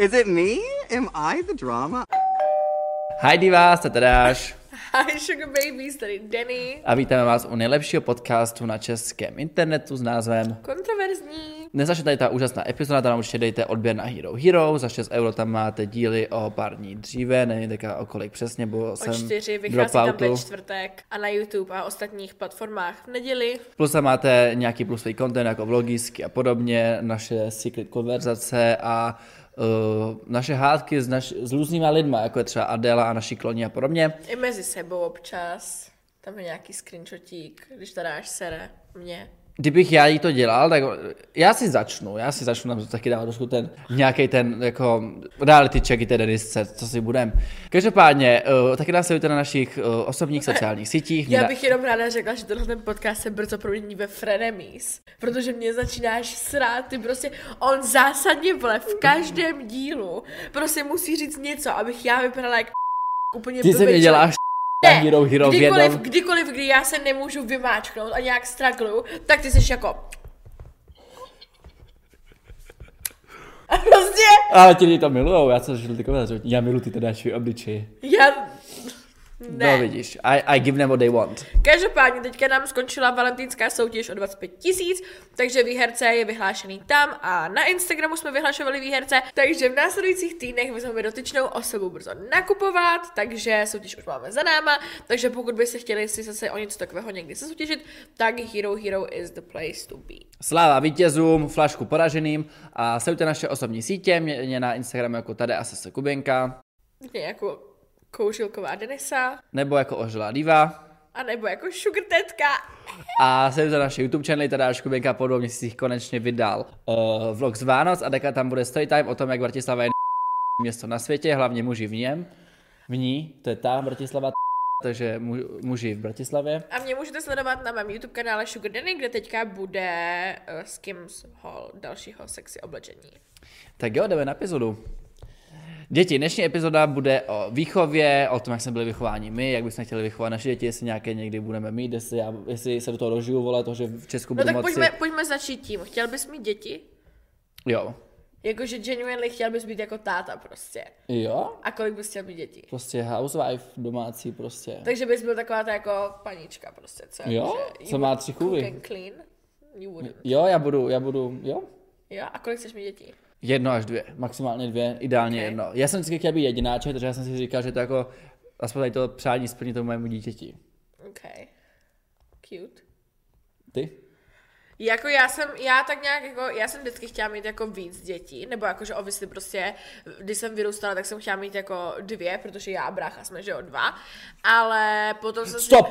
Is it me? Am I the drama? Hi diva, jste Tadáš. Hi Sugar Babies, tady Danny. A vítáme vás u nejlepšího podcastu na českém internetu s názvem Kontroverzní. Dnes tady ta úžasná epizoda, tam určitě dejte odběr na Hero Hero, za 6 euro tam máte díly o pár dní dříve, nevím teďka o kolik přesně, bo O jsem čtyři vychází tam ve čtvrtek a na YouTube a ostatních platformách v neděli. Plus tam máte nějaký plusový content jako vlogísky a podobně, naše secret konverzace a uh, naše hádky s, naš, s různýma lidma, jako je třeba Adela a naši kloni a podobně. I mezi sebou občas. Tam je nějaký screenshotík, když tady dáš sere mě. Kdybych já jí to dělal, tak já si začnu, já si začnu tam taky dávat trošku ten nějaký ten jako reality check i té Denisce, co si budem. Každopádně, uh, taky nás sledujte na našich uh, osobních sociálních sítích. Já bych jenom ráda řekla, že tenhle ten podcast se brzo promění ve frenemies, protože mě začínáš srát, ty prostě, on zásadně vole v každém dílu prostě musí říct něco, abych já vypadala jak úplně Ty se mě děláš Hero Hero kdykoliv, jednom. kdykoliv, kdy já se nemůžu vymáčknout a nějak stragluju, tak ty jsi jako... A prostě, Ale ti lidi to milujou, já jsem žil komentáře, já miluji ty Tadášovy obličeje. já... Ne. No vidíš, I, I give them what they want. Každopádně teďka nám skončila valentýnská soutěž o 25 tisíc, takže výherce je vyhlášený tam a na Instagramu jsme vyhlašovali výherce, takže v následujících týdnech vezmeme dotyčnou osobu brzo nakupovat, takže soutěž už máme za náma, takže pokud byste chtěli si zase o něco takového někdy se soutěžit, tak Hero Hero is the place to be. Sláva vítězům, flašku poraženým a sledujte naše osobní sítě, mě, mě na Instagramu jako tady Asese Kuběnka, Mě jako koušilková Denisa, nebo jako Ožilá diva. a nebo jako sugar tetka. A sledujte naše YouTube channely, Tadáš Kuběnka po dvou měsících konečně vydal uh, vlog z Vánoc a teďka tam bude story time o tom, jak Bratislava je město na světě, hlavně muži v něm. V ní, to je ta Bratislava, takže mu, muži v Bratislavě. A mě můžete sledovat na mém YouTube kanále Sugar Danny, kde teďka bude uh, Skims Hall dalšího sexy oblečení. Tak jo, jdeme na epizodu. Děti, dnešní epizoda bude o výchově, o tom, jak jsme byli vychováni my, jak bychom chtěli vychovat naše děti, jestli nějaké někdy budeme mít, jestli, já, jestli se do toho dožiju, vole, to, že v Česku No budu tak moci. pojďme, pojďme začít tím. Chtěl bys mít děti? Jo. Jakože genuinely chtěl bys být jako táta prostě. Jo? A kolik bys chtěl mít dětí? Prostě housewife domácí prostě. Takže bys byl taková ta jako panička prostě, co? Jo? Co má tři chůvy. clean? You wouldn't. Jo, já budu, já budu, jo? Jo? A kolik chceš mít dětí? Jedno až dvě, maximálně dvě, ideálně Ok. jedno. Já jsem vždycky chtěl být jedináček, takže já jsem si říkal, že to jako, aspoň tady to přání splní tomu mému dítěti. OK. Cute. Ty? Jako já jsem, já tak nějak jako, já jsem vždycky chtěla mít jako víc dětí, nebo jakože obviously prostě, když jsem vyrůstala, tak jsem chtěla mít jako dvě, protože já a brácha jsme, že jo, dva, ale potom jsem si- Stop!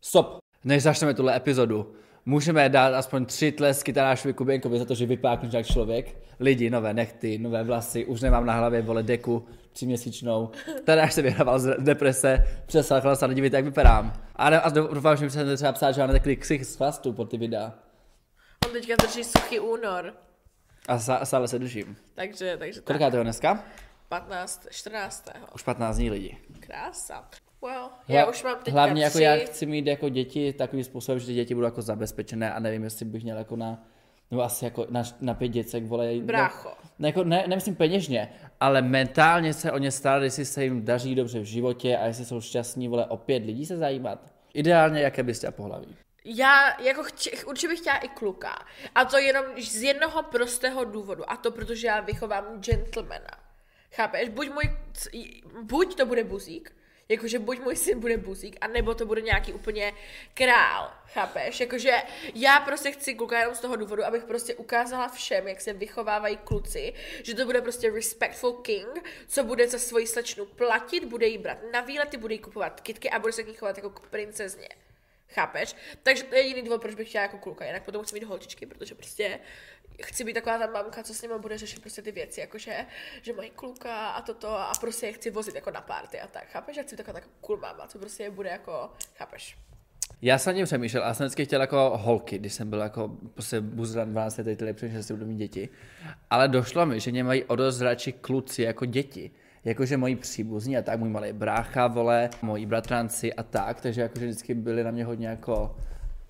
Stop! Než začneme tuhle epizodu, můžeme dát aspoň tři tlesky Tadášovi Kuběnkovi za to, že vypáknu jak člověk. Lidi, nové nechty, nové vlasy, už nemám na hlavě, vole, deku tříměsíčnou. Tadáš se vyhrával z deprese, přesáhl se a nedívejte, jak vypadám. A, ne, a doufám, že mi se třeba psát, že mám takový ksich z chlastu pod ty videa. on teďka drží suchý únor, A stále se držím. takže, takže tak. Koliká to je dneska? 15, 14. Už 15 dní lidi. Krása. Well, já Hla- už mám teďka Hlavně jako tři. já chci mít jako děti takovým způsobem, že ty děti budou jako zabezpečené a nevím, jestli bych měl jako na, nebo asi jako na, na pět děcek, vole. Brácho. Ne, jako, ne, nemyslím peněžně, ale mentálně se o ně starat, jestli se jim daří dobře v životě a jestli jsou šťastní, vole, o pět lidí se zajímat. Ideálně, jaké byste a pohlaví. Já jako chci, určitě bych chtěla i kluka. A to jenom z jednoho prostého důvodu. A to protože já vychovám gentlemana. Chápeš? Buď můj, buď to bude buzík, jakože buď můj syn bude buzík, anebo to bude nějaký úplně král, chápeš? Jakože já prostě chci kluka jenom z toho důvodu, abych prostě ukázala všem, jak se vychovávají kluci, že to bude prostě respectful king, co bude za svoji slečnu platit, bude jí brát na výlety, bude jí kupovat kitky a bude se k ní chovat jako k princezně. Chápeš? Takže to je jediný důvod, proč bych chtěla jako kluka. Jinak potom chci mít holčičky, protože prostě chci být taková ta mamka, co s nimi bude řešit prostě ty věci, jakože, že mají kluka a toto a prostě je chci vozit jako na party a tak. Chápeš? Já chci být taková tak cool máma, co prostě je bude jako, chápeš? Já jsem tím přemýšlel a jsem vždycky chtěl jako holky, když jsem byl jako prostě buzran 12 letý, tady přemýšlel, že budu mít děti. Ale došlo mi, že mě mají o dost radši kluci jako děti. Jakože moji příbuzní a tak, můj malý brácha, vole, moji bratranci a tak, takže jakože vždycky byli na mě hodně jako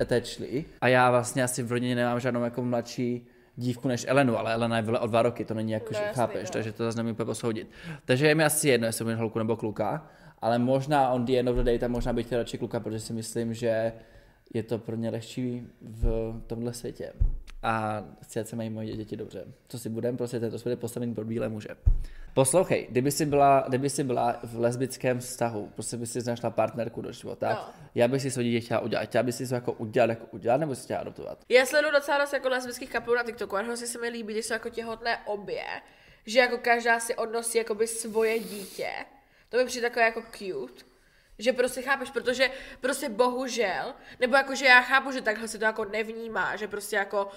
attachli. A já vlastně asi v rodině nemám žádnou jako mladší dívku než Elenu, ale Elena je vyle o dva roky, to není jako, No že jasný, chápeš, no. takže to zase nemůžu úplně posoudit. Takže je mi asi jedno, jestli bude holku nebo kluka, ale možná on the end of the day, tam možná bych chtěl radši kluka, protože si myslím, že je to pro ně lehčí v tomhle světě. A chci, ať se mají moje děti dobře. Co si budem, prostě tento svět je postavený pro bílé muže. Poslouchej, kdyby jsi byla, kdyby jsi byla v lesbickém vztahu, prostě by si našla partnerku do života, No. já bych si svoje dítě chtěla udělat. Chtěla bys si to jako udělat, jako udělat, nebo si chtěla adoptovat? Já sleduju docela dost jako lesbických kaplů na TikToku a hrozně se mi líbí, když jsou jako těhotné obě, že jako každá si odnosí jakoby svoje dítě. To mi přijde takové jako cute. Že prostě chápeš, protože prostě bohužel, nebo jako, že já chápu, že takhle se to jako nevnímá, že prostě jako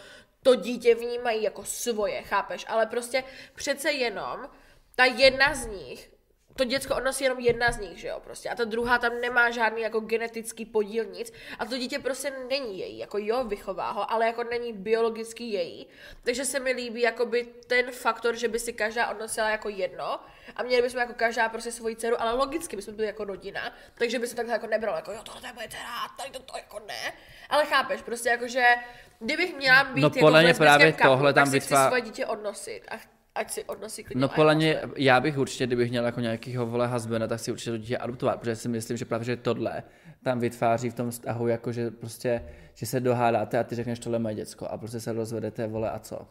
to dítě vnímají jako svoje, chápeš, ale prostě přece jenom ta jedna z nich to děcko odnosí jenom jedna z nich, že jo, prostě. A ta druhá tam nemá žádný jako genetický podíl, nic. A to dítě prostě není její, jako jo, vychová ho, ale jako není biologicky její. Takže se mi líbí jakoby ten faktor, že by si každá odnosila jako jedno a měli bychom jako každá prostě svoji dceru, ale logicky bychom byli jako rodina, takže by se takhle jako nebralo, jako jo, tohle je moje dcera, tady to, to jako ne. Ale chápeš, prostě jako, že kdybych měla být No, jako podle mě právě kaplu, tohle tam tak si chci vytvá- svoje dítě odnosit a ať si odnosí klidně No podle mě, já bych určitě, kdybych měl jako nějakýho vole husbanda, tak si určitě to dítě adoptovat, protože si myslím, že právě že tohle tam vytváří v tom vztahu, jako že prostě, že se dohádáte a ty řekneš tohle je moje děcko a prostě se rozvedete, vole a co.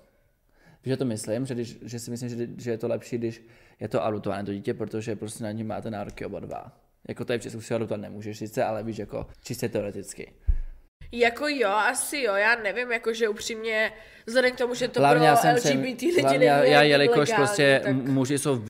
Víš, že to myslím, že, když, že si myslím, že, že je to lepší, když je to adoptované to dítě, protože prostě na ní máte nároky oba dva. Jako tady v Česku si adoptovat nemůžeš sice, ale víš, jako čistě teoreticky. Jako jo, asi jo, já nevím, jakože upřímně, vzhledem k tomu, že to Hlavně pro já jsem LGBT lidi hlavně já, já jelikož legální, prostě tak, muži jsou v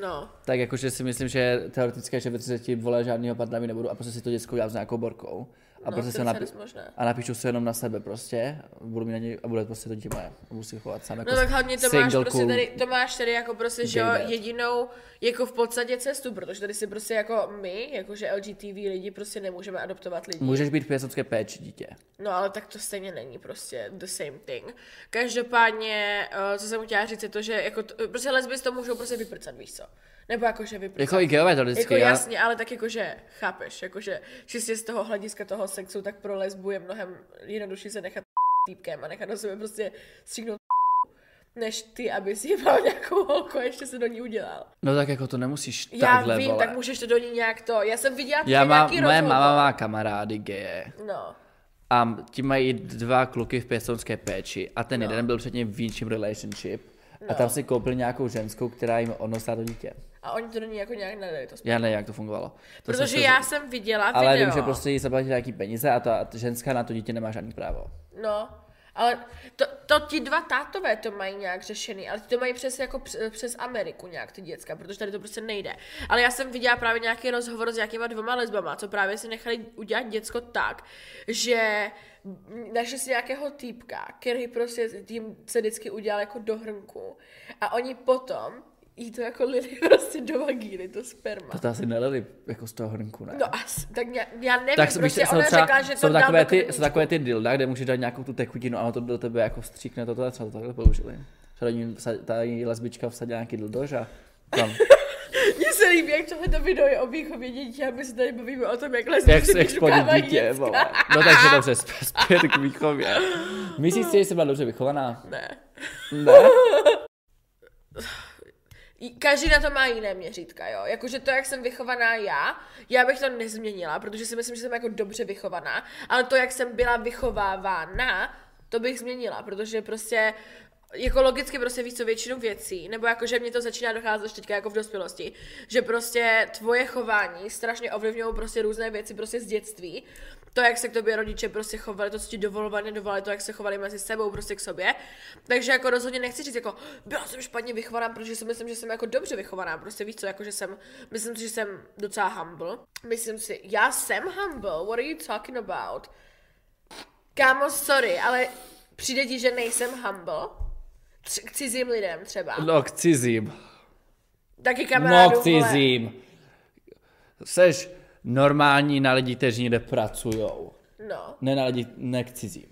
no. Tak jakože si myslím, že teoretické, že ve 30 vole žádného partnera nebudu a prostě si to děcko udělám s nějakou borkou. A No, prostě se napi- možné. a napíšu se jenom na sebe prostě, budu mít na něj a bude prostě to dítě moje. A budu si chovat sám jako No tak hlavně to máš single prostě cool. tady, to máš tady jako prostě, že jo, jedinou, jako v podstatě cestu, protože tady si prostě jako my, jakože LGTV lidi prostě nemůžeme adoptovat lidi. Můžeš být v pěstounské péči dítě. No ale tak to stejně není prostě the same thing. Každopádně, uh, co jsem chtěla říct, je to, že jako t- prostě lesby to můžou prostě vyprcat, víš co? Nebo jakože vyprcat. Jako i geové to vždycky. Jako já- jasně, ale tak jakože, chápeš, jakože čistě z toho hlediska toho sexu, tak pro lesbu je mnohem jednodušší se nechat týpkem a nechat do sebe prostě stříknout než ty, aby si jebal nějakou holku a ještě se do ní udělal. No tak jako to nemusíš Já takhle, vím, vole. tak můžeš to do ní nějak to. Já jsem viděla Já mám, nějaký moje rozhovor. máma má kamarády geje. No. A ti mají dva kluky v pěstounské péči a ten No. jeden byl předtím v jinčím relationship. A tam si koupil nějakou ženskou, která jim odnosila to dítě. A oni to do ní jako nějak nedali. To Já nevím, jak to fungovalo. To jsem Protože se- já jsem viděla Ale video. vím, že prostě jí zaplatí nějaký peníze a ta a ta ženská na to dítě nemá žádný právo. No, ale to, to ti dva tátové to mají nějak řešený, ale ti to mají přes, jako přes, přes Ameriku nějak ty děcka, protože tady to prostě nejde. Ale já jsem viděla právě nějaký rozhovor s nějakýma dvoma lesbama, co právě si nechali udělat děcko tak, že našli si nějakého týpka, který prostě tím se vždycky udělal jako do hrnku a oni potom jí to jako lili prostě do vagíny, to sperma. To, to asi nelili jako z toho hrnku, ne? No as, tak já, já nevím, tak prostě jsou ona třeba, řekla, že to jsou takové, ty, jsou takové ty dilda, kde můžeš dát nějakou tu tekutinu a ono to do tebe jako vstříkne, to, to třeba to takhle použili. Třeba ta její lesbička vsadila nějaký dildož a tam, Mně se líbí, jak tohle video je o výchově dětí a my se tady bavíme o tom, jak jak lesbičky se explodí vychovávají dítě. No takže dobře, zpět k výchově. Myslíš si, že jsi byla dobře vychovaná? Ne. Ne? Každý na to má jiné měřítka, jo. Jakože to, jak jsem vychovaná já, já bych to nezměnila, protože si myslím, že jsem jako dobře vychovaná, ale to, jak jsem byla vychovávána, to bych změnila, protože prostě jako logicky prostě víš co většinu věcí, nebo jako, že mě to začíná docházet už teďka jako v dospělosti, že prostě tvoje chování strašně ovlivňují prostě různé věci prostě z dětství, to, jak se k tobě rodiče prostě chovali, to, co ti dovolovali, nedovolovali, to, jak se chovali mezi sebou prostě k sobě. Takže jako rozhodně nechci říct jako, byla jsem špatně vychovaná, protože si myslím, že jsem jako dobře vychovaná, prostě víš co, jako, že jsem, myslím si, že jsem docela humble. Myslím si, já jsem humble, what are you talking about? Kámo, sorry, ale přijde ti, že nejsem humble? K cizím lidem třeba. No k cizím. Taky No kamarádům, k cizím. Seš normální na lidi, kteří někde pracujou. No, Ne na lidi, ne k cizím.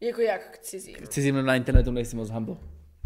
jako jak k cizím. K cizím na internetu nejsi moc humble.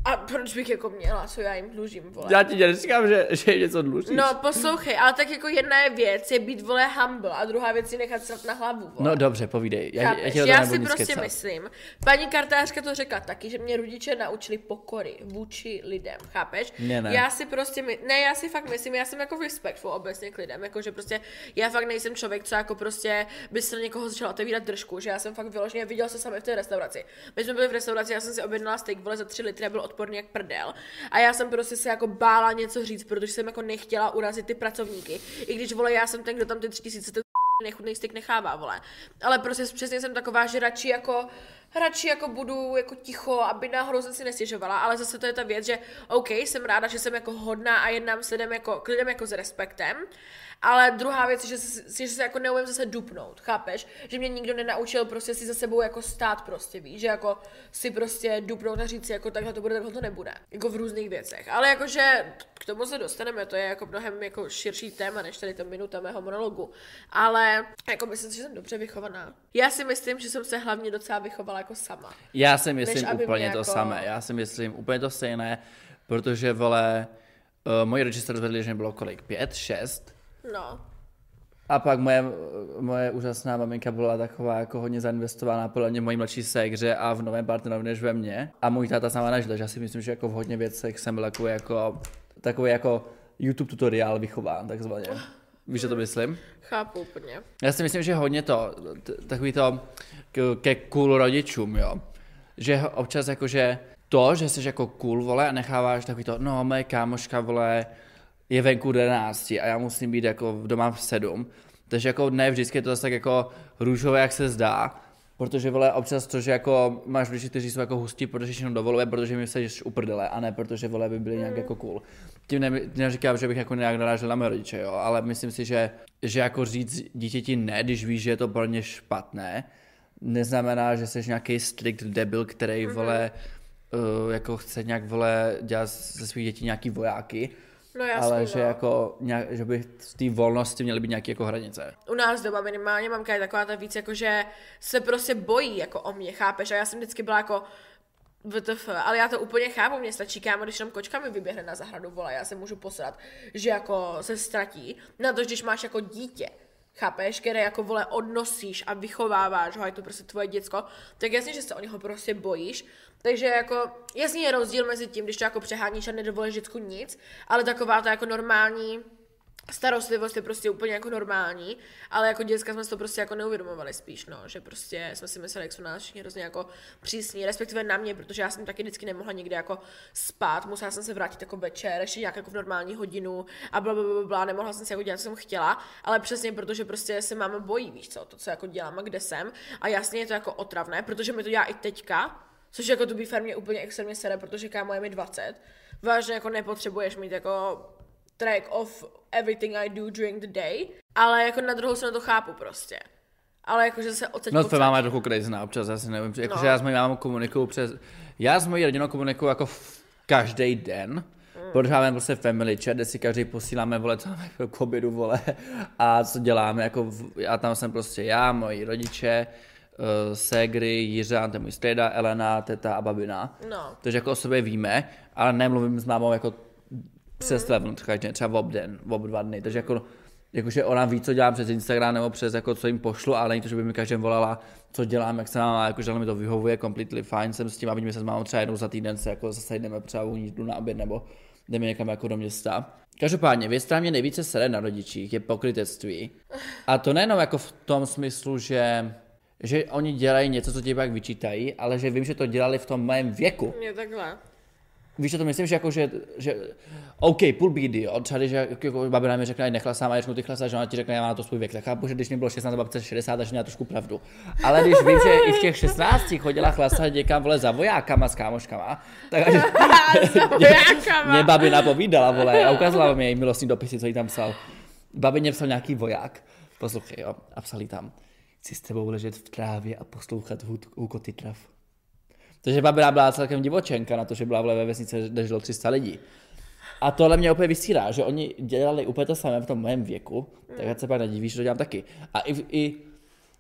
A proč bych jako měla, co já jim dlužím, vole. Já ti neříkám, že, že něco dlužíš. No, poslouchej, ale tak jako jedna je věc, je být, vole, humble a druhá věc je nechat srat na hlavu, vole. No dobře, povídej. Já, já, Chápeš? já nebudu si prostě kecat. myslím, paní kartářka to řekla taky, že mě rodiče naučili pokory vůči lidem, chápeš? Mě ne. Já si prostě, my, ne, já si fakt myslím, já jsem jako respectful obecně k lidem, jako že prostě já fakt nejsem člověk, co jako prostě by se někoho začal otevírat držku, že já jsem fakt vyloženě viděl se sami v té restauraci. My jsme byli v restauraci, já jsem si objednala steak vole za 3 litry a byl odporný jak prdel. A já jsem prostě se jako bála něco říct, protože jsem jako nechtěla urazit ty pracovníky. I když vole, já jsem ten, kdo tam ty 3000 ten nechutný styk nechává, vole. Ale prostě přesně jsem taková, že radši jako radši jako budu jako ticho, aby náhodou jsem si nestěžovala, ale zase to je ta věc, že OK, jsem ráda, že jsem jako hodná a jednám s lidem jako, k lidem jako s respektem, ale druhá věc je, že se, že se jako neumím zase dupnout, chápeš? Že mě nikdo nenaučil prostě si za sebou jako stát prostě, víš, že jako si prostě dupnout a říct si jako takhle to bude, takhle to nebude. Jako v různých věcech. Ale jakože k tomu se dostaneme, to je jako mnohem jako širší téma, než tady ta minuta mého monologu. Ale jako myslím si, že jsem dobře vychovaná. Já si myslím, že jsem se hlavně docela vychovala jako sama. Já si myslím aby úplně to jako- samé. Já si myslím úplně to stejné, protože, vole, uh, moji rodiče se rozvedli, že bylo kolik? Pět, šest? No. A pak moje, moje úžasná maminka byla taková jako hodně zainvestovaná podle mě mojí mladší ségře a v novém partnerovi než ve mně. A můj táta sama nežil, že já si myslím, že jako v hodně věcech jsem byl takový jako, takový jako YouTube tutoriál vychován, takzvaně. Víš, co to myslím? Chápu úplně. Já si myslím, že hodně to, takový to ke cool rodičům, jo. Že občas jakože to, že jsi jako cool, vole, a necháváš takový to, no, moje kámoška, vole, je venku do 11 a já musím být jako doma v 7. Takže jako ne vždycky je to zase tak jako růžové, jak se zdá, protože vole občas to, že jako máš lidi, kteří jsou jako hustí, protože jenom dovoluje, protože mi se jdeš uprdele, a ne protože vole by byli nějak jako cool. Tím ne, neříkám, že bych jako nějak narážel na moje rodiče, jo, ale myslím si, že, že jako říct dítěti ne, když víš, že je to pro ně špatné, neznamená, že jsi nějaký strict debil, který vole uh, jako chce nějak vole dělat ze svých dětí nějaký vojáky, No jasný, ale no. že jako nějak, že by v té volnosti měly být nějaké jako hranice. u nás doma minimálně mamka je taková ta víc, jako že se prostě bojí jako o mě, chápeš? A já jsem vždycky byla jako VTF, ale já to úplně chápu, mě stačí kámo, když tam kočka mi vyběhne na zahradu, vole, já se můžu posrat, že jako se ztratí, na to, když máš jako dítě, chápeš, které jako vole odnosíš a vychováváš ho, je to prostě tvoje děcko, tak jasně, že se o něho prostě bojíš, takže jako jasně je rozdíl mezi tím, když to jako přeháníš a nedovolíš děcku nic, ale taková ta jako normální starostlivost je prostě úplně jako normální, ale jako děcka jsme si to prostě jako neuvědomovali spíš, no, že prostě jsme si mysleli, jak jsou nás všichni hrozně jako přísní, respektive na mě, protože já jsem taky vždycky nemohla někde jako spát, musela jsem se vrátit jako večer, ještě nějak jako v normální hodinu a bla, bla, bla, bla, nemohla jsem si jako dělat, co jsem chtěla, ale přesně protože prostě se máma bojí, víš co, to, co jako dělám a kde jsem. A jasně je to jako otravné, protože mi to dělá i teďka, což jako to by mě úplně extrémně sere, protože kámo je mi 20, vážně jako nepotřebuješ mít jako track of everything I do during the day, ale jako na druhou stranu to chápu prostě. Ale jakože se odsaď No, máma je trochu crazy, občas, já si nevím, jakože No. já s mojí mámou komunikuju přes, já s mojí rodinou komunikuju jako každý den, Mm. protože máme prostě family chat, kde si každý posíláme, vole, co máme k obědu, vole, a co děláme, jako, v, já tam jsem prostě já, moji rodiče, uh, ségry, Jiřan, ten můj strejda, Elena, teta a babina. No. Takže jako o sobě víme, ale nemluvím s mámou jako přes telefon třeba, třeba v obden, v ob dva dny. Takže jako, jakože ona ví, co dělám přes Instagram nebo přes jako, co jim pošlu, ale není to, že by mi každý volala, co dělám, jak se mám, a jakože mi to vyhovuje, completely fine, jsem s tím a vidíme se s mámou třeba jednou za týden, se jako zase jdeme třeba u jdu na oběd nebo jdeme někam jako do města. Každopádně, věc, která mě nejvíce sere na rodičích, je pokrytectví. A to nejenom jako v tom smyslu, že že oni dělají něco, co ti pak vyčítají, ale že vím, že to dělali v tom mém věku. Je takhle. Víš, co to myslím, že jako, že, že OK, půl bídy, jo, třeba když jako, jako babina mi řekne, nechla sám a řeknu, ty chlasa, že ona ti řekne, já mám na to svůj věk, tak chápu, že když mi bylo 16, babce 60, takže měla trošku pravdu. Ale když vím, že i v těch 16 chodila chlasa někam, vole, za vojákama s kámoškama, tak až, vojákama. mě babina povídala, vole, a ukázala mi její milostní dopisy, co jí tam psal. Babině psal nějaký voják, poslouchej, jo, a psal jí tam, chci s tebou ležet v trávě a poslouchat hud- hukoty trav. Takže babina byla celkem divočenka na to, že byla ve vesnici, kde žilo 300 lidí. A tohle mě úplně vysírá, že oni dělali úplně to samé v tom mém věku, tak se pak nedivíš, že to dělám taky. A i, i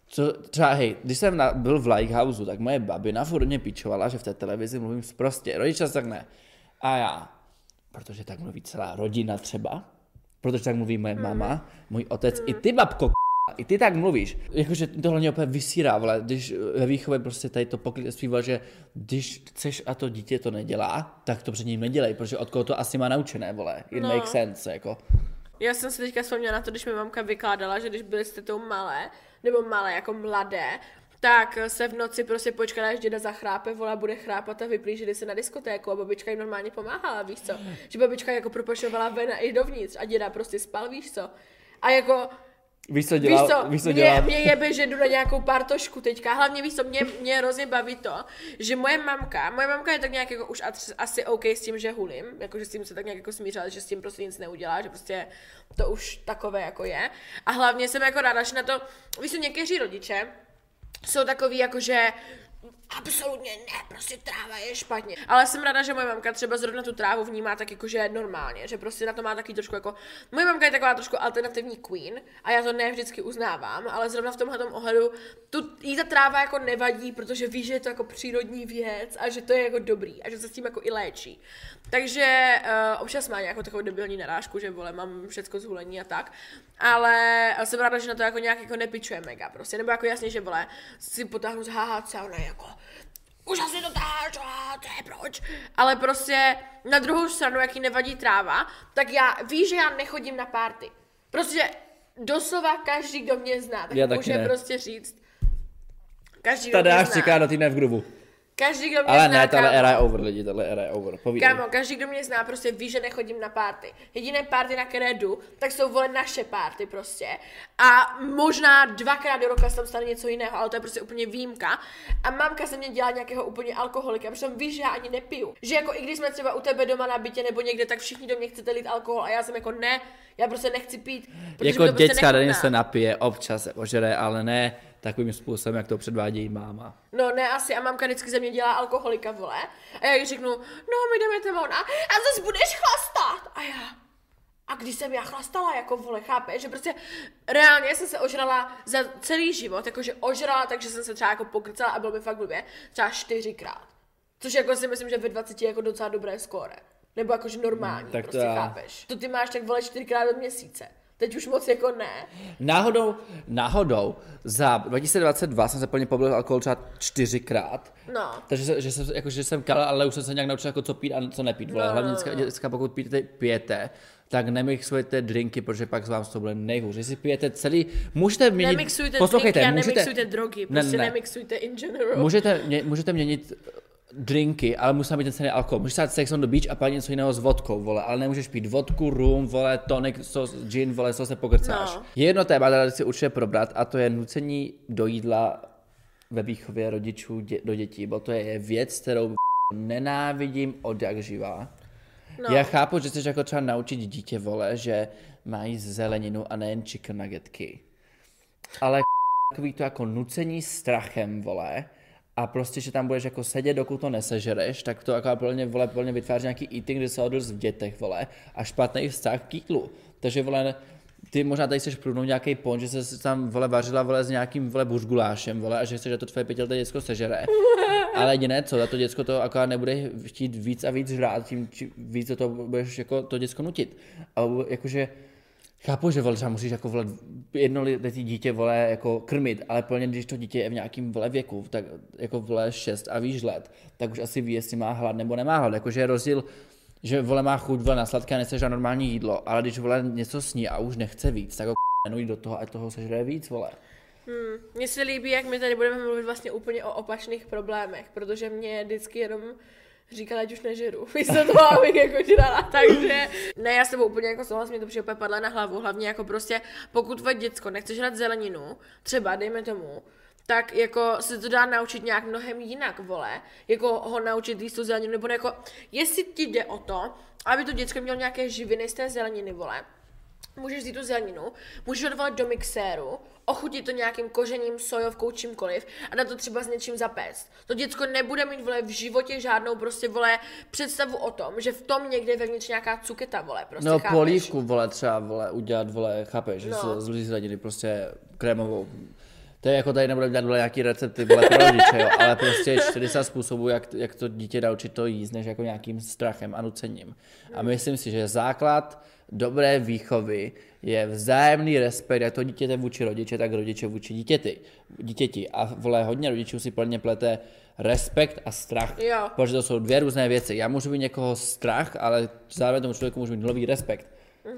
co, třeba hej, když jsem na, byl v Lighthouseu, tak moje babina furt mě píčovala, že v té televizi mluvím prostě. Rodiče tak ne. A já, protože tak mluví celá rodina třeba, protože tak mluví moje mama, můj otec, i ty babko, k***, i ty tak mluvíš. Jakože tohle mě opět vysírá, vole, když ve výchově prostě tady to pokrytectví, že když chceš a to dítě to nedělá, tak to před ním nedělej, protože od koho to asi má naučené, vole. It No. makes sense, jako. Já jsem si teďka vzpomněla na to, když mi mamka vykládala, že když byli jste tou malé, nebo malé, jako mladé, tak se v noci prostě počkala, až děda zachrápe, vola bude chrápat a vyplížili se na diskotéku a babička jim normálně pomáhala, víš co? Že babička jako propašovala ven a i dovnitř a děda prostě spal, víš co? A jako, Víš, co dělá, víš co, víš, co mě, dělá, mě jebe, že jdu na nějakou partošku teďka. Hlavně víš co, mě, mě hrozně baví to, že moje mamka, moje mamka je tak nějak jako už asi OK s tím, že hulím, jakože s tím se tak nějak jako smířila, že s tím prostě nic neudělá, že prostě to už takové jako je. A hlavně jsem jako ráda, že na to, víš co, někteří rodiče jsou takový jako, že absolutně ne, prostě tráva je špatně. Ale jsem ráda, že moje mamka třeba zrovna tu trávu vnímá tak jako, že normálně, že prostě na to má taky trošku jako, moje mamka je taková trošku alternativní queen a já to ne vždycky uznávám, ale zrovna v tomhle ohledu tu, jí ta tráva jako nevadí, protože ví, že je to jako přírodní věc a že to je jako dobrý a že se s tím jako i léčí. Takže uh, občas má nějakou takovou debilní narážku, že vole, mám všecko zhulení a tak, ale jsem ráda, že na to jako nějak jako nepičuje mega prostě, nebo jako jasně, že vole, si potáhnu z HHC a jako úžasně to táháš, a to je proč. Ale prostě na druhou stranu, jak jí nevadí tráva, tak já ví, že já nechodím na párty. Prostě doslova každý, kdo mě zná, tak Já taky může ne. prostě říct, každý, kdo Tady mě až zná, čeká do týdne v grubu. Každý, kdo mě Ale zná, ne, tahle era je over, lidi, tahle era je over. Povídej. Kámo, každý, kdo mě zná, prostě ví, že nechodím na párty. Jediné párty, na které jdu, tak jsou vole naše párty prostě. A možná dvakrát do roka se tam stane něco jiného, ale to je prostě úplně výjimka. A mamka se mě dělá nějakého úplně alkoholika, protože ví, že já ani nepiju. Že jako i když jsme třeba u tebe doma na bytě nebo někde, tak všichni do mě chcete lít alkohol a já jsem jako ne, já prostě nechci pít. Jako prostě dětská nechutná. se napije, občas ožere, ale ne takovým způsobem, jak to předvádí máma. No ne asi a mamka vždycky ze mě dělá alkoholika, vole. A já jí řeknu, no my jdeme tam ona a zase budeš chlastat. A já, a když jsem já chlastala, jako vole, chápe, že prostě reálně jsem se ožrala za celý život, jakože ožrala, takže jsem se třeba jako pokrcala a bylo mi fakt blbě, třeba čtyřikrát. Což jako si myslím, že ve 20 je jako docela dobré skóre. Nebo jakože normální, Hmm, tak to prostě já- chápeš. To ty máš tak vole čtyřikrát do měsíce. Teď už moc jako ne. Náhodou, náhodou, za 2022 jsem se plně poblil alkohol třeba čtyřikrát. No. Takže se, že, jsem, jako, že jsem kal, ale už jsem se nějak naučil, jako co pít a co nepít. Vole. No, Hlavně dneska, dneska, pokud pijete, pijete, tak nemixujete drinky, protože pak z vám to bude nejhůř. Jestli pijete celý, můžete měnit... Nemixujte poslouchejte, drinky a můžete, nemixujte drogy, prostě ne, ne. nemixujte in general. Můžete, mě, můžete měnit drinky, ale musí tam být ten celý alkohol. Můžeš dát sex on the beach a pak něco jiného s vodkou, vole, ale nemůžeš pít vodku, rum, vole, tonic, sos, gin, vole, co se pokrcáš. No. Je jedno téma, které si určitě probrat a to je nucení do jídla ve výchově rodičů dě, do dětí, bo to je věc, kterou nenávidím od jak živá. No. Já chápu, že chceš jako třeba naučit dítě, vole, že mají zeleninu a nejen chicken nuggetky. Ale takový to jako nucení strachem, vole, a prostě, že tam budeš jako sedět, dokud to nesežereš, tak to jako plně, vole, plně vytváří nějaký eating disorders v dětech, vole, a špatný vztah k jídlu. Takže, vole, ty možná tady chceš průnout nějaký pon, že se tam, vole, vařila, vole, s nějakým, vole, buřgulášem, vole, a že chceš, že to tvoje pětileté děcko sežere. Ale jediné co, za to děcko to akorát nebude chtít víc a víc žrát, tím víc to, to budeš jako to děcko nutit. A jakože, Chápu, že vole, třeba musíš jako vole, jednoletý dítě vole jako krmit, ale plně, když to dítě je v nějakém vole věku, tak jako vole 6 a víš let, tak už asi ví, jestli má hlad nebo nemá hlad. Jakože je rozdíl, že vole má chuť vole na sladké a nechce žádné normální jídlo, ale když vole něco sní a už nechce víc, tak ho nenuj do toho, ať toho sežere víc, vole. Mně se líbí, jak my tady budeme mluvit vlastně úplně o opačných problémech, protože mě vždycky jenom říkala, ať už nežeru. Místo toho, abych jako žrala, takže ne, já s tebou úplně jako souhlasím, to přijde padla na hlavu, hlavně jako prostě, pokud tvoje děcko nechce žrat zeleninu, třeba dejme tomu, tak jako se to dá naučit nějak mnohem jinak, vole. Jako ho naučit jíst tu zeleninu, nebo jako, jestli ti jde o to, aby to děcko mělo nějaké živiny z té zeleniny, vole, můžeš vzít tu zeleninu, můžeš ho dovolat do mixéru, ochutit to nějakým kořením, sojovkou, čímkoliv a dát to třeba s něčím zapéct. To děcko nebude mít, vole, v životě žádnou prostě, vole, představu o tom, že v tom někde je vevnitř nějaká cuketa, vole, prostě No chápeš? polívku, vole, třeba, vole, udělat, vole, chápeš, že No. se z prostě krémovou. To je jako tady nebudeme dělat nějaký recepty vole, pro rodiče, jo, ale prostě 40 způsobů, jak, jak to dítě naučit to jíst, než jako nějakým strachem a nucením. A myslím si, že základ dobré výchovy je vzájemný respekt, jak to dítěte vůči rodiče, tak rodiče vůči dítěti. dítěti. A vole, hodně rodičů si plně plete respekt a strach, Jo. protože to jsou dvě různé věci. Já můžu mít někoho strach, ale zároveň tomu člověku můžu mít nový respekt.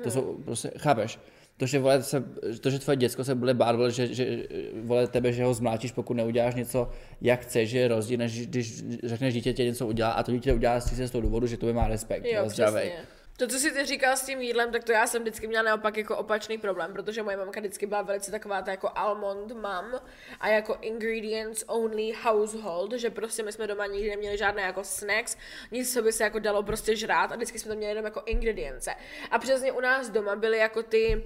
To jsou prostě, chápeš? To, že, vole, se, to, že tvoje děcko se bude bát, vole, že, že, vole, tebe, že ho zmlátíš, pokud neuděláš něco, jak chceš, že je rozdíl, než když řekneš dítěti něco udělá a to dítě udělá z toho důvodu, že to má respekt, Jo, vole, zdravej. přesně. To, co jsi ty říkal s tím jídlem, tak to já jsem vždycky měla naopak jako opačný problém, protože moje mamka vždycky byla velice taková ta jako almond mam a jako ingredients only household, že prostě my jsme doma nikdy neměli žádné jako snacks, nic, co by se jako dalo prostě žrát a vždycky jsme to měli jenom jako ingredience. A přesně u nás doma byly jako ty,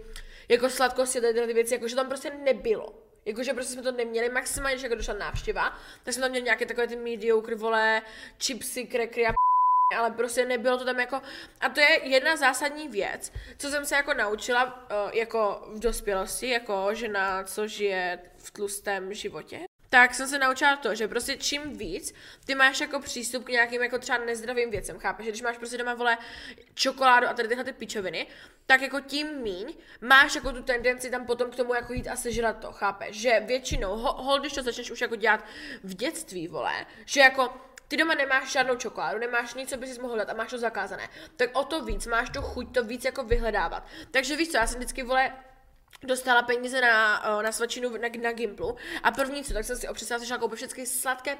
jako sladkosti, tyhle ty věci, jako že tam prostě nebylo. Jakože prostě jsme to neměli, maximálně, když jako došla návštěva, tak jsme tam měli nějaké takové ty mediocre, vole, chipsy, krekry a ale prostě nebylo to tam jako, a to je jedna zásadní věc, co jsem se jako naučila uh, jako v dospělosti, jako žena, co žije v tlustém životě, tak jsem se naučila to, že prostě čím víc ty máš jako přístup k nějakým jako třeba nezdravým věcem, chápeš? Že když máš prostě doma vole čokoládu a tady tyhle ty pičoviny, tak jako tím míň máš jako tu tendenci tam potom k tomu jako jít a sežrat to, chápeš? Že většinou, ho, hol, když to začneš už jako dělat v dětství, vole, že jako ty doma nemáš žádnou čokoládu, nemáš nic, co bys si mohl dát a máš to zakázané, tak o to víc máš tu chuť to víc jako vyhledávat. Takže víš co, já jsem vždycky, vole, dostala peníze na, na svačinu na, na Gimplu a první co, tak jsem si opřesala, šla koupit všechny sladké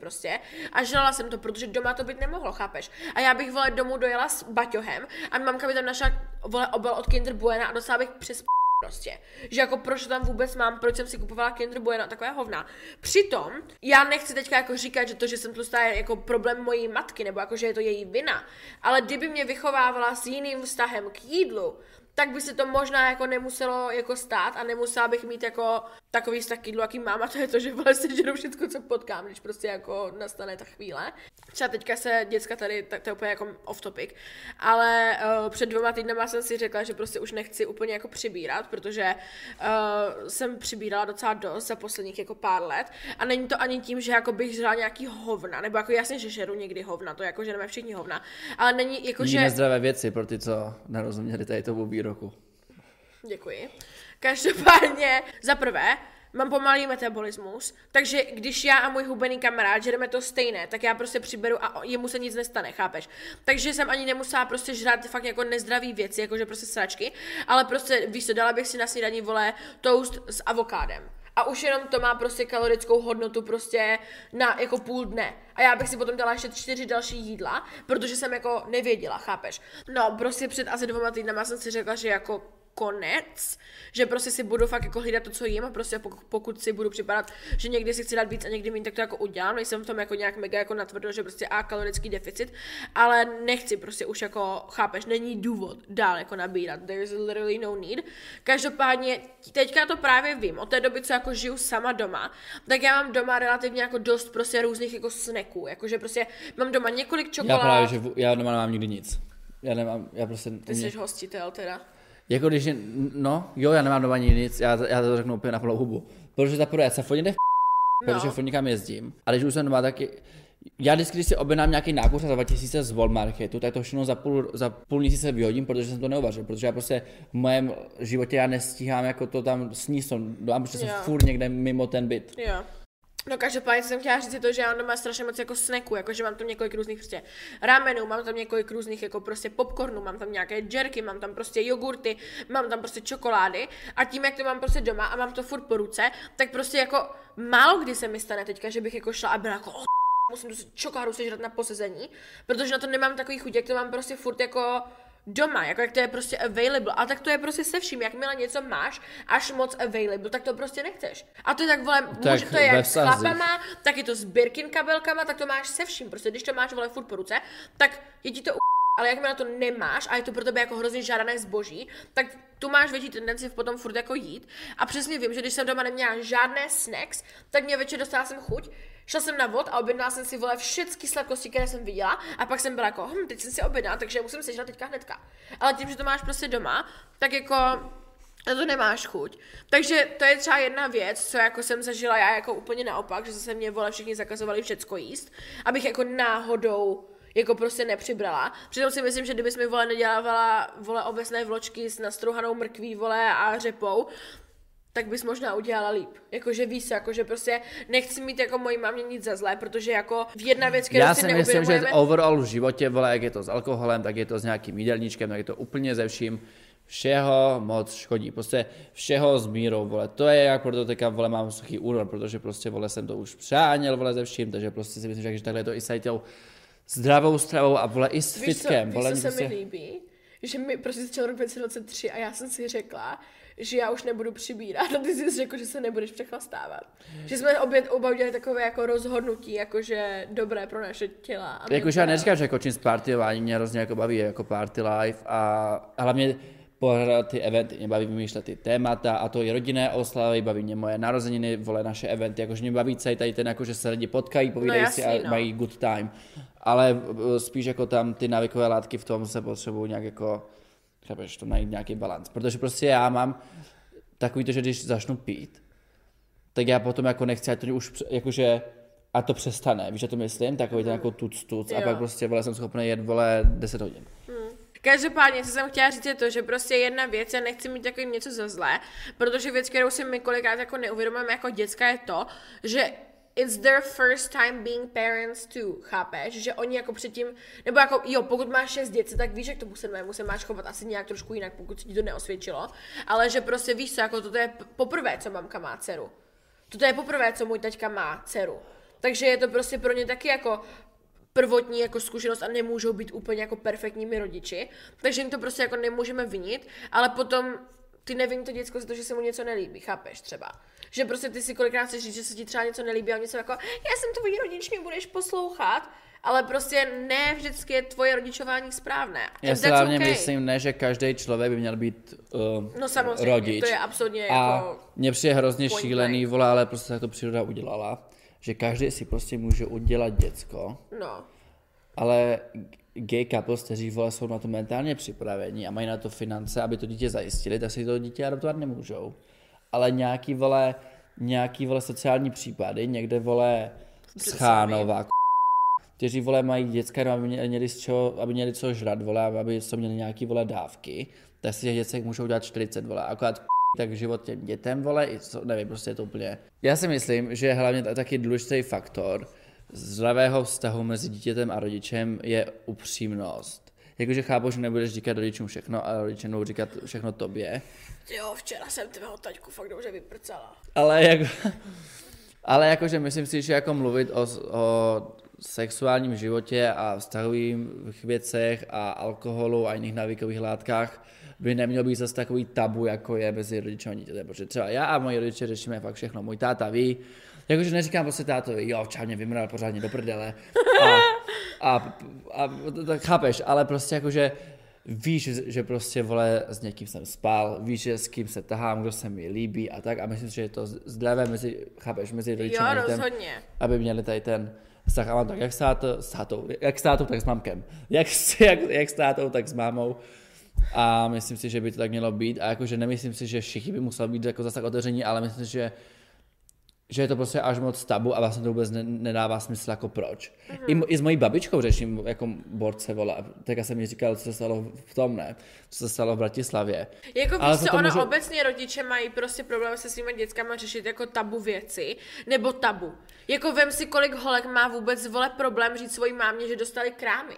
prostě a žrala jsem to, protože doma to být nemohlo, chápeš? A já bych, vole, domů dojela s baťohem a mamka by tam našla, vole, obal od Kinder Bueno a dostala bych přes p- prostě. Že jako proč tam vůbec mám, proč jsem si kupovala Kinder Bueno, takové hovna. Přitom, já nechci teďka jako říkat, že to, že jsem tlustá je jako problém mojí matky, nebo jako, že je to její vina, ale kdyby mě vychovávala s jiným vztahem k jídlu, tak by se to možná jako nemuselo jako stát a nemusela bych mít jako takový vztah k jídlu, jaký mám a to je to, že vlastně žeru všechno, co potkám, když prostě jako nastane ta chvíle. Třeba teďka se děcka tady, tak to je úplně jako off topic, ale uh, před dvěma týdnama jsem si řekla, že prostě už nechci úplně jako přibírat, protože uh, jsem přibírala docela dost za posledních jako pár let a není to ani tím, že jako bych žrala nějaký hovna, nebo jako jasně, že žeru někdy hovna, to jako že jdeme všichni hovna, ale není jako, Jí že... nezdravé věci pro ty, co nerozuměli tady tomu výroku. Děkuji. Každopádně, za prvé, mám pomalý metabolismus, takže když já a můj hubený kamarád žereme to stejné, tak já prostě přiberu a jemu se nic nestane, chápeš? Takže jsem ani nemusela prostě žrát fakt jako nezdravý věci, jakože prostě sračky, ale prostě, víš co, dala bych si na snídaní, vole, toast s avokádem. A už jenom to má prostě kalorickou hodnotu prostě na jako půl dne. A já bych si potom dala ještě čtyři další jídla, protože jsem jako nevěděla, chápeš? No, prostě před asi dvěma týdnama jsem si řekla, že jako konec, že prostě si budu fakt jako hlídat to, co jím a prostě pokud, pokud si budu připadat, že někdy si chci dát víc a někdy méně, tak to jako udělám, nejsem v tom jako nějak mega jako natvrdo, že prostě a kalorický deficit, ale nechci prostě už jako, chápeš, není důvod dál jako nabírat, there is literally no need. Každopádně teďka to právě vím, od té doby, co jako žiju sama doma, tak já mám doma relativně jako dost prostě různých jako snacků, jakože prostě mám doma několik Já čokolád, právě, že v- já doma nemám nikdy nic. Já nemám, já prostě... ty jsi hostitel teda. Jako když, je- no, jo, já nemám doma ani nic, já, já to řeknu úplně na plnou hubu. Protože za prvé, já se furt v No. protože furt někam jezdím. A když už jsem doma, tak je, já vždycky, když si objednám nějaký nákup za 2000 z Walmarketu, tak to všechno za půl, za půl měsíce vyhodím, protože jsem to neuvařil, protože já prostě v mém životě já nestíhám jako to tam sníst, dám, protože jsem furt někde mimo ten byt. Jo. No každopádně jsem chtěla říct to, že já mám doma strašně moc jako snacků, jakože mám tam několik různých prostě ramenů, mám tam několik různých jako prostě popcornů, mám tam nějaké jerky, mám tam prostě jogurty, mám tam prostě čokolády a tím, jak to mám prostě doma a mám to furt po ruce, tak prostě jako málo kdy se mi stane teďka, že bych jako šla a byla jako musím tu čokoládu sežrat na posezení, protože na to nemám takový chuť, jak to mám prostě furt jako doma, jako jak to je prostě available. A tak to je prostě se vším, jakmile něco máš až moc available, tak to prostě nechceš. A to je tak, vole, Tak může, to je jak s chlapama, tak je to s Birkin kabelkama, tak to máš se vším. Prostě když to máš, vole, furt po ruce, tak je ti to u... ale jakmile to nemáš a je to pro tebe jako hrozně žádané zboží, tak tu máš větší tendenci potom furt jako jít. A přesně vím, že když jsem doma neměla žádné snacks, tak mě večer dostala jsem chuť, šla jsem na vod a objednala jsem si vole všechny sladkosti, které jsem viděla a pak jsem byla jako, hm, teď jsem si objednala, takže musím sežrat teďka hnedka. Ale tím, že to máš prostě doma, tak jako na to nemáš chuť. Takže to je třeba jedna věc, co jako jsem zažila já jako úplně naopak, že zase mě vole všichni zakazovali všecko jíst, abych jako náhodou jako prostě nepřibrala. Přitom si myslím, že kdybys mi vole nedělávala vole obecné vločky s nastrouhanou mrkví vole a řepou, tak bys možná udělala líp. Jakože víš jakože prostě nechci mít jako mojí mámě nic za zlé, protože jako jedna věc, kterou Já si myslím, že overall v životě, vole, jak je to s alkoholem, tak je to s nějakým jídelníčkem, tak je to úplně ze vším. Všeho moc škodí, prostě všeho s mírou, vole. To je jak proto teďka, vole, mám suchý únor, protože prostě, vole, jsem to už přáněl, vole, ze vším, takže prostě si myslím, že takhle je to i s tou zdravou stravou a vole i s Víš, co, fitkem, víš, vole, co mě se prostě... mi líbí? Že mi prostě začal rok 2023 a já jsem si řekla, že já už nebudu přibírat a ty jsi řekl, že se nebudeš přechlastávat. Že jsme obě, oba udělali takové jako rozhodnutí, jakože dobré pro naše těla. Jakože já neříkám, že kočím z partyování, mě hrozně jako baví jako party life a hlavně pořádat ty eventy, mě baví vymýšlet ty témata a to i rodinné oslavy, baví mě moje narozeniny, vole naše eventy, jakože mě baví celý tady ten, jakože se lidi potkají, povídají si jasný, a no. mají good time. Ale eh, spíš jako tam ty návykové látky v tom se potřebují nějak jako, chápeš, to najít nějaký balans. Protože prostě já mám takový to, že když začnu pít, tak já potom jako nechci, ať to už jakože a to přestane, víš, co to myslím? Takový ten jako tuc, tuc a pak prostě, vole, jsem schopný jet, vole, 10 hodin. Každopádně, co jsem chtěla říct, je to, že prostě jedna věc, já nechci mít takovým něco za zlé, protože věc, kterou si my kolikrát jako neuvědomujeme jako děcka, je to, že it's their first time being parents too, chápeš? Že oni jako předtím, nebo jako, jo, pokud máš šest dětí, tak víš, jak tomu sedmému se máš chovat asi nějak trošku jinak, pokud se ti to neosvědčilo, ale že prostě víš co, jako toto je poprvé, co mamka má dceru. Toto je poprvé, co můj taťka má dceru. Takže je to prostě pro ně taky jako prvotní jako zkušenost a nemůžou být úplně jako perfektními rodiči, takže jim to prostě jako nemůžeme vinit, ale potom ty nevím to děcko za to, že se mu něco nelíbí, chápeš třeba. Že prostě ty si kolikrát chceš říct, že se ti třeba něco nelíbí a jsou jako, já jsem tvůj rodič, mě budeš poslouchat, ale prostě ne vždycky je tvoje rodičování správné. Já si hlavně okay. myslím, ne, že každý člověk by měl být uh, No samozřejmě, rodič. to je absolutně a jako mně přijde hrozně point šílený, vole, ale prostě tak to příroda udělala, že každý si prostě může udělat děcko, No, ale gay couples, kteří vole, jsou na to mentálně připraveni a mají na to finance, aby to dítě zajistili, tak si to dítě adoptovat nemůžou. Ale nějaký vole, nějaký vole sociální případy, někde vole k- kteří vole mají děcka, no, aby mě- měli, z čeho, aby měli co žrat, vole, aby se měli nějaký vole dávky, tak si těch děcek můžou dát 40, vole, akorát tak život těm dětem, vole, i co, nevím, prostě je to úplně. Já si myslím, že hlavně ta- taky důležitý faktor zdravého vztahu mezi dítětem a rodičem je upřímnost. Jakože chápu, že nebudeš říkat rodičům všechno a rodiče nebudou říkat všechno tobě, jo, včera jsem tvého taťku fakt dobře vyprcala. ale jako, ale jakože myslím si, že jako mluvit o, o sexuálním životě a vztahových věcech a alkoholu a jiných návykových látkách by nemělo být zase takový tabu, jako je mezi rodičem a dítětem. Protože třeba já a moji rodiče řešíme fakt všechno. Můj táta ví, jakože neříkám prostě tátovi, jo, včera mě vymral pořádně do prdele. A, a, a, a tak chápeš, ale prostě jakože víš, že prostě, vole, s někým jsem spal, víš, že s kým se tahám, kdo se mi líbí a tak a myslím, si, že je to zdravé mezi, chápeš, mezi rodičem Jo, rozhodně. aby měli tady ten vztah a mám tak jak s, táto, s tátou, jak s tátou, tak s mamkem. Jak, jak, jak s tátou, tak s mámou. A myslím si, že by to tak mělo být. A jakože nemyslím si, že všichni by museli být jako zase otevření, ale myslím si, že že je to prostě až moc tabu a vlastně to vůbec ne, nedává smysl jako proč. Mhm. I, I s mojí babičkou řeším jako borce, vole. Tak jsem mi říkal, co se stalo v tom, ne? Co se stalo v Bratislavě. Jako Ale víš co, ono můžu- obecně rodiče mají prostě problém se svýma dětskama řešit jako tabu věci, nebo tabu. Jako vem si, kolik holek má vůbec vole problém říct svojí mámě, že dostali krámy.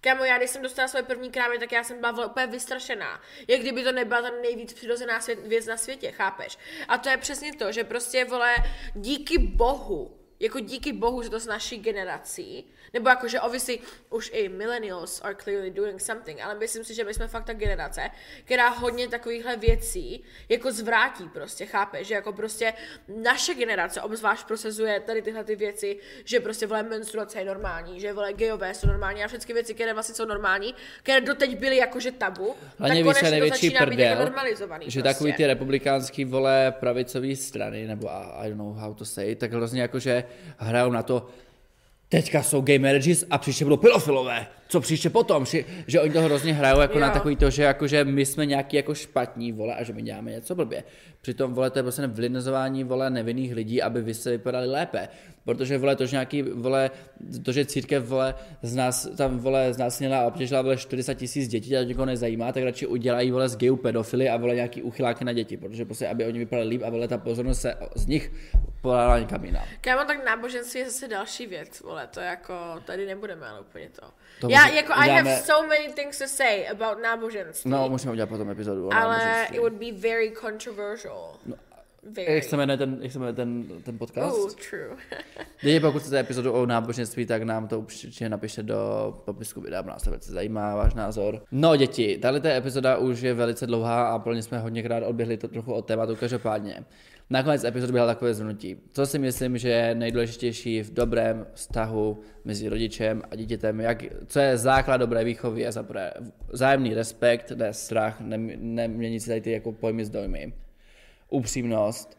Kámo, já když jsem dostala svoje první krámy, tak já jsem byla úplně vystrašená. Jak kdyby to nebyla ta nejvíc přirozená svět, věc na světě, chápeš? A to je přesně to, že prostě, vole, díky bohu, jako díky bohu, že to s naší generací, nebo jakože obviously už i millennials are clearly doing something, ale myslím si, že my jsme fakt ta generace, která hodně takovýchhle věcí jako zvrátí prostě, chápe, že jako prostě naše generace obzvlášť prosazuje tady tyhle ty věci, že prostě vole menstruace je normální, že vole gejové jsou normální a všechny věci, které vlastně jsou normální, které doteď byly jakože tabu, Hlavně tak konečně to začíná být jako prdel, normalizovaný že prostě. takový ty republikánský vole pravicové strany, nebo I, I don't know how to say, tak hrozně jakože hrajou na to, teďka jsou gay marriages a příště budou pedofilové. Co příště potom, že, že oni to hrozně hrajou jako Jo. na takový to, že, jako, že my jsme nějaký jako špatní, vole, a že my děláme něco blbě. Přitom, vole, to je prostě vlinozování, vole, nevinných lidí, aby vy se vypadali lépe. Protože, vole, to, že nějaký, vole, to, že církev, vole, z nás, tam, vole, znásilnila a obtěžila, vole, 40 tisíc dětí, a to nikoho nezajímá, tak radši udělají, vole, z gayů pedofily a, vole, nějaký uchyláky na děti, protože prostě, aby oni vypadali líp a, vole, ta pozornost se z nich podala někam jinam. Kámo, tak náboženství je zase další věc, vole, to jako, tady nebudeme ale úplně to. To Já, může- jako, I have uděláme- so many things to say about náboženství. No, musíme udělat potom epizodu o ale it would be very controversial. No, very. Jak se jmenuje ten, jak se jmenuje ten, ten podcast? Ooh, true. Lidi, pokud chcete epizodu o náboženství, tak nám to určitě napište do popisku videa, nás to velice zajímá, váš názor. No děti, tahle ta epizoda už je velice dlouhá a plně jsme hodněkrát odběhli to trochu od tématu, každopádně. Nakonec epizody byla takové zhrnutí. Co si myslím, že je nejdůležitější v dobrém vztahu mezi rodičem a dítětem, jak, co je základ dobré výchovy a za prvé vzájemný respekt, ne strach, nem- neměnit si tady ty jako pojmy s dojmy, upřímnost,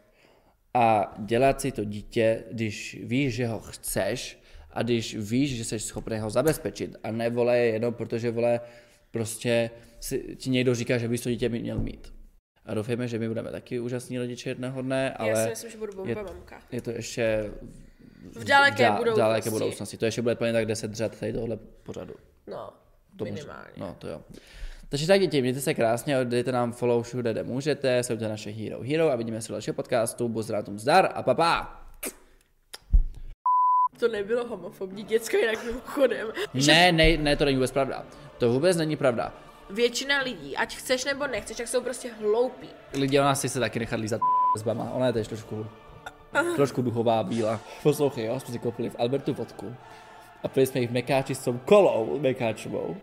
a dělat si to dítě, když víš, že ho chceš a když víš, že jsi schopný ho zabezpečit a ne vole jenom protože vole prostě si, ti někdo říká, že bys to dítě měl mít. A doufejme, že my budeme taky úžasní rodiče jednoho dne, ale Já si myslím, že budu bomba je, mamka. je to ještě V daleké dá- budoucnosti. daleké budoucnosti. To ještě bude plně tak 10 řad tady tohle pořadu. No, To může- minimálně. No, to jo. Takže tak děti, mějte se krásně, dejte nám follow všude, kde můžete, sledujte naše Hero Hero a vidíme se u dalšího podcastu. Buzdrátům zdar a papa! To nebylo homofobní děcko, jinak mimochodem. Ne, ne, ne, to není vůbec pravda. To vůbec není pravda. Většina lidí, ať chceš nebo nechceš, tak jsou prostě hloupí. Lidi, ona si se taky nechat lízat s bama. Ona je tež trošku, trošku duchová bílá. Poslouchej, jo, jsme si koupili v Albertu vodku. A pili jsme ji v mekáči s tou kolou mekáčovou.